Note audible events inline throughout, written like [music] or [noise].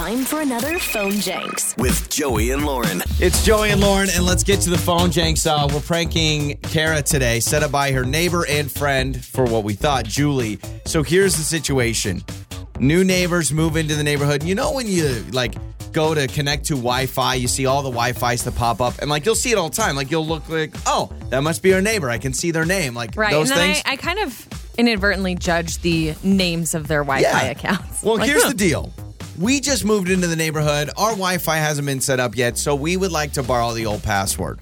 Time for another phone Jenks. with Joey and Lauren. It's Joey and Lauren, and let's get to the phone, Jenks. Uh, we're pranking Kara today, set up by her neighbor and friend for what we thought, Julie. So here's the situation new neighbors move into the neighborhood. You know, when you like go to connect to Wi Fi, you see all the Wi Fi's that pop up, and like you'll see it all the time. Like you'll look like, oh, that must be our neighbor. I can see their name. Like Right. those and then things. I, I kind of inadvertently judge the names of their Wi Fi accounts. Well, Like, here's huh. the deal. We just moved into the neighborhood. Our Wi Fi hasn't been set up yet, so we would like to borrow the old password.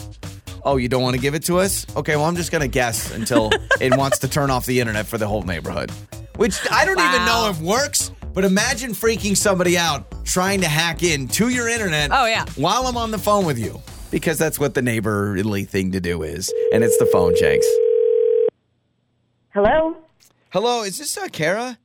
Oh, you don't want to give it to us? Okay, well, I'm just going to guess until [laughs] it wants to turn off the internet for the whole neighborhood, which I don't even know if works. But imagine freaking somebody out trying to hack in to your internet Oh, yeah. while I'm on the phone with you. Because that's what the neighborly thing to do is. And it's the phone, Jenks. Hello? Hello, is this uh, Kara?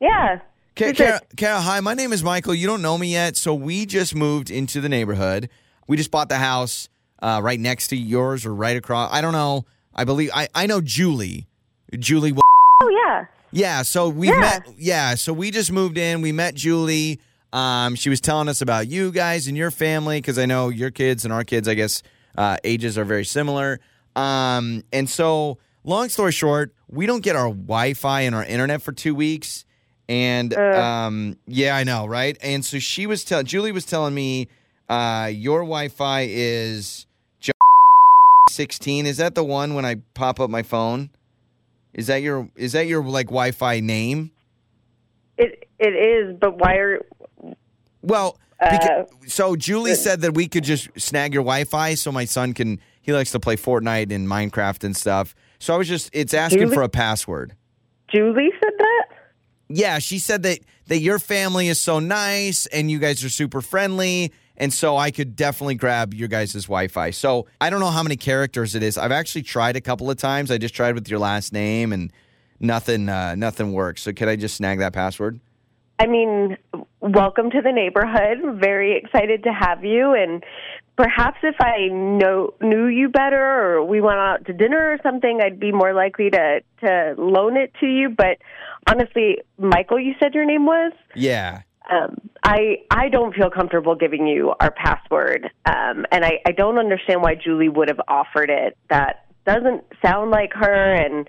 Yeah. Kara, hi. My name is Michael. You don't know me yet, so we just moved into the neighborhood. We just bought the house uh, right next to yours or right across. I don't know. I believe I, I know Julie. Julie. Oh, yeah. Yeah. So we Yeah. met. Yeah. So we just moved in. We met Julie. Um, she was telling us about you guys and your family because I know your kids and our kids. I guess uh, ages are very similar. Um, and so, long story short, we don't get our Wi-Fi and our internet for two weeks. And um, yeah, I know, right? And so she was telling Julie was telling me uh, your Wi-Fi is 16. Is that the one when I pop up my phone? Is that your is that your like Wi-Fi name? It It is, but why are. Well, Uh, so Julie said that we could just snag your Wi-Fi so my son can he likes to play Fortnite and Minecraft and stuff. So I was just it's asking Julie? for a password. Julie said that? Yeah, she said that that your family is so nice and you guys are super friendly. And so I could definitely grab your guys' Wi-Fi. So I don't know how many characters it is. I've actually tried a couple of times. I just tried with your last name and nothing uh, nothing works. So can I just snag that password? I mean, welcome to the neighborhood. Very excited to have you. And perhaps if I know knew you better or we went out to dinner or something, I'd be more likely to, to loan it to you. But honestly, Michael, you said your name was? Yeah. um, I I don't feel comfortable giving you our password, um, and I, I don't understand why Julie would have offered it. That doesn't sound like her, and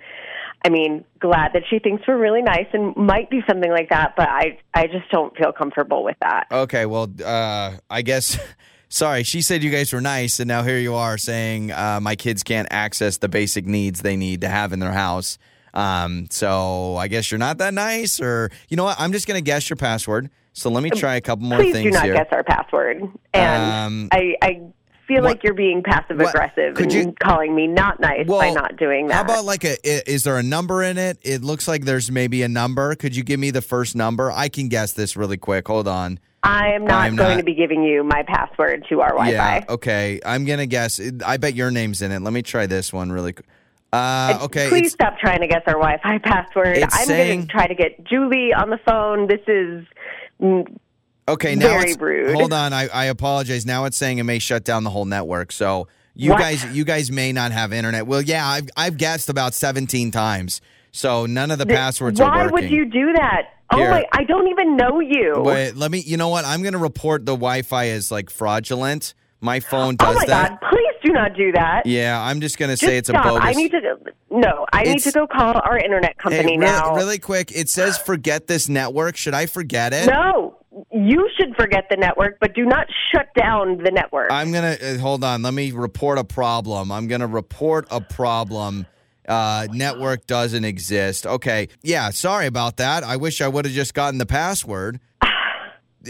I mean, glad that she thinks we're really nice and might be something like that, but I I just don't feel comfortable with that. Okay, well, uh, I guess. [laughs] Sorry, she said you guys were nice, and now here you are saying uh, my kids can't access the basic needs they need to have in their house. Um, so I guess you're not that nice, or you know what? I'm just gonna guess your password. So let me try a couple more Please things do not here. guess our password, and Um, I I feel what- like you're being passive aggressive and you- calling me not nice by not doing that. How about like a? Is there a number in it? It looks like there's maybe a number. Could you give me the first number? I can guess this really quick. Hold on. I am not I'm going not- to be giving you my password to our Wi-Fi. Yeah. Okay. I'm gonna guess. I bet your name's in it. Let me try this one really quick. Uh, okay. Please stop trying to guess our Wi-Fi [laughs] password. I'm saying- going to try to get Julie on the phone. This is Okay, now Very rude. Hold on, I, I apologize. Now it's saying it may shut down the whole network. So you What? guys, you guys may not have internet. Well, yeah, I've I've guessed about seventeen times, so none of the passwords why would you do that? Oh Here. my! I don't even know you. Wait, let me. You know what? I'm going to report the Wi-Fi as like fraudulent. My phone does oh does my that. God! Please do not do that. Yeah, I'm just going to say it's stop. a bogus. I need to. No, I need It's- to go call our internet Hey, company really, now. really quick. It says forget this network. Should I forget it? No, you should forget the network, but do not shut down the network. I'm gonna uh, hold on. Let me report a problem. I'm gonna report a problem. Uh, network doesn't exist. Okay, yeah. Sorry about that. I wish I would have just gotten the password.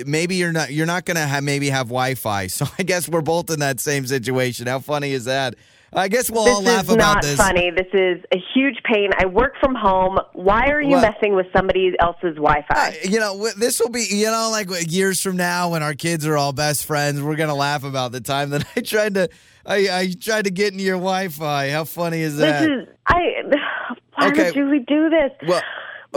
Maybe you're not. You're not gonna have maybe have Wi-Fi. [laughs] So I guess we're both in that same situation. How funny is that? I guess we'll all laugh about this laugh is not funny. This is a huge pain. I work from home. Why are you Well- messing with somebody else's Wi-Fi? You know, this will be, you know, like years from now when our kids are all best friends, we're gonna laugh about the time that [laughs] I tried to, I, I tried to get into your Wi-Fi. How funny is that? This is I. [sighs] Why Okay. would Julie do this? Well,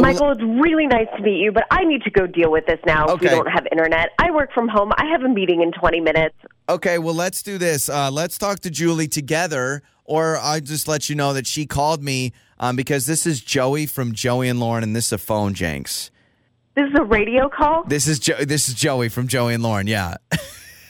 Michael, it's really nice to meet you, but I need to go deal with this now. If we don't have internet. I work from home. I have a meeting in 20 minutes. Okay, well, let's do this. Uh, let's talk to Julie together, or I'll just let you know that she called me um, because this is Joey from Joey and Lauren, and this is a phone Jenks. This is a radio call. This is jo- this is Joey from Joey and Lauren. Yeah. [laughs]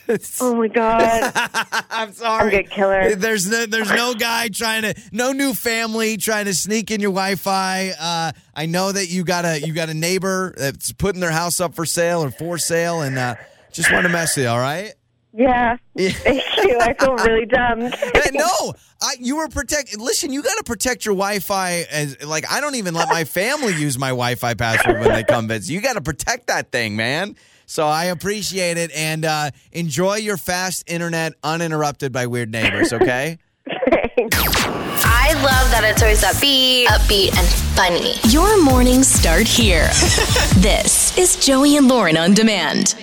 [laughs] Oh my god. [laughs] I'm sorry. I'm good, killer. There's no there's no guy trying to no new family trying to sneak in your Wi-Fi. Uh, I know that you got a you got a neighbor that's putting their house up for sale or for sale, and uh, just want to mess with you. All right. Yeah. Yeah. Thank you. I feel really dumb. [laughs] Hey, no, I, you were protect. Listen, you got to protect your Wi-Fi. As like, I don't even let my family use my Wi-Fi password when they come visit. You got to protect that thing, man. So I appreciate it and uh, enjoy your fast internet uninterrupted by weird neighbors. Okay. [laughs] I love that it's always upbeat, upbeat, and funny. Your mornings start here. [laughs] this is Joey and Lauren on demand.